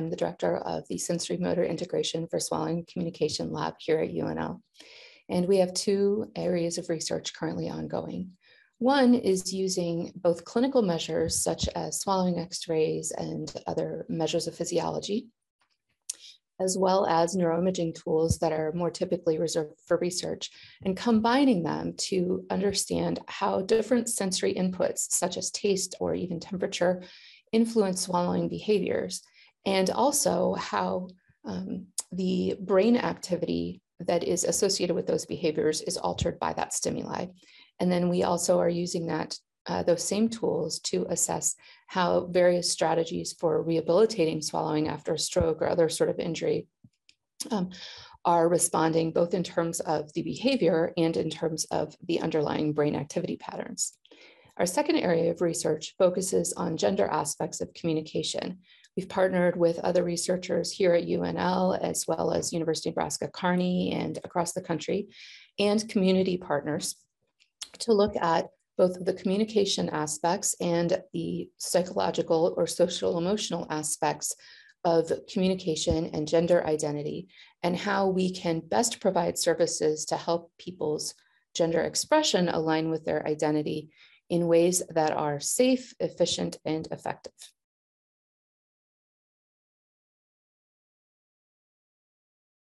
I'm the director of the Sensorimotor Integration for Swallowing Communication Lab here at UNL. And we have two areas of research currently ongoing. One is using both clinical measures such as swallowing x-rays and other measures of physiology, as well as neuroimaging tools that are more typically reserved for research, and combining them to understand how different sensory inputs, such as taste or even temperature, influence swallowing behaviors, and also how um, the brain activity that is associated with those behaviors is altered by that stimuli. And then we also are using that uh, those same tools to assess how various strategies for rehabilitating swallowing after a stroke or other sort of injury um, are responding both in terms of the behavior and in terms of the underlying brain activity patterns. Our second area of research focuses on gender aspects of communication. We've partnered with other researchers here at UNL, as well as University of Nebraska Kearney and across the country, and community partners to look at both the communication aspects and the psychological or social emotional aspects of communication and gender identity, and how we can best provide services to help people's gender expression align with their identity in ways that are safe, efficient, and effective.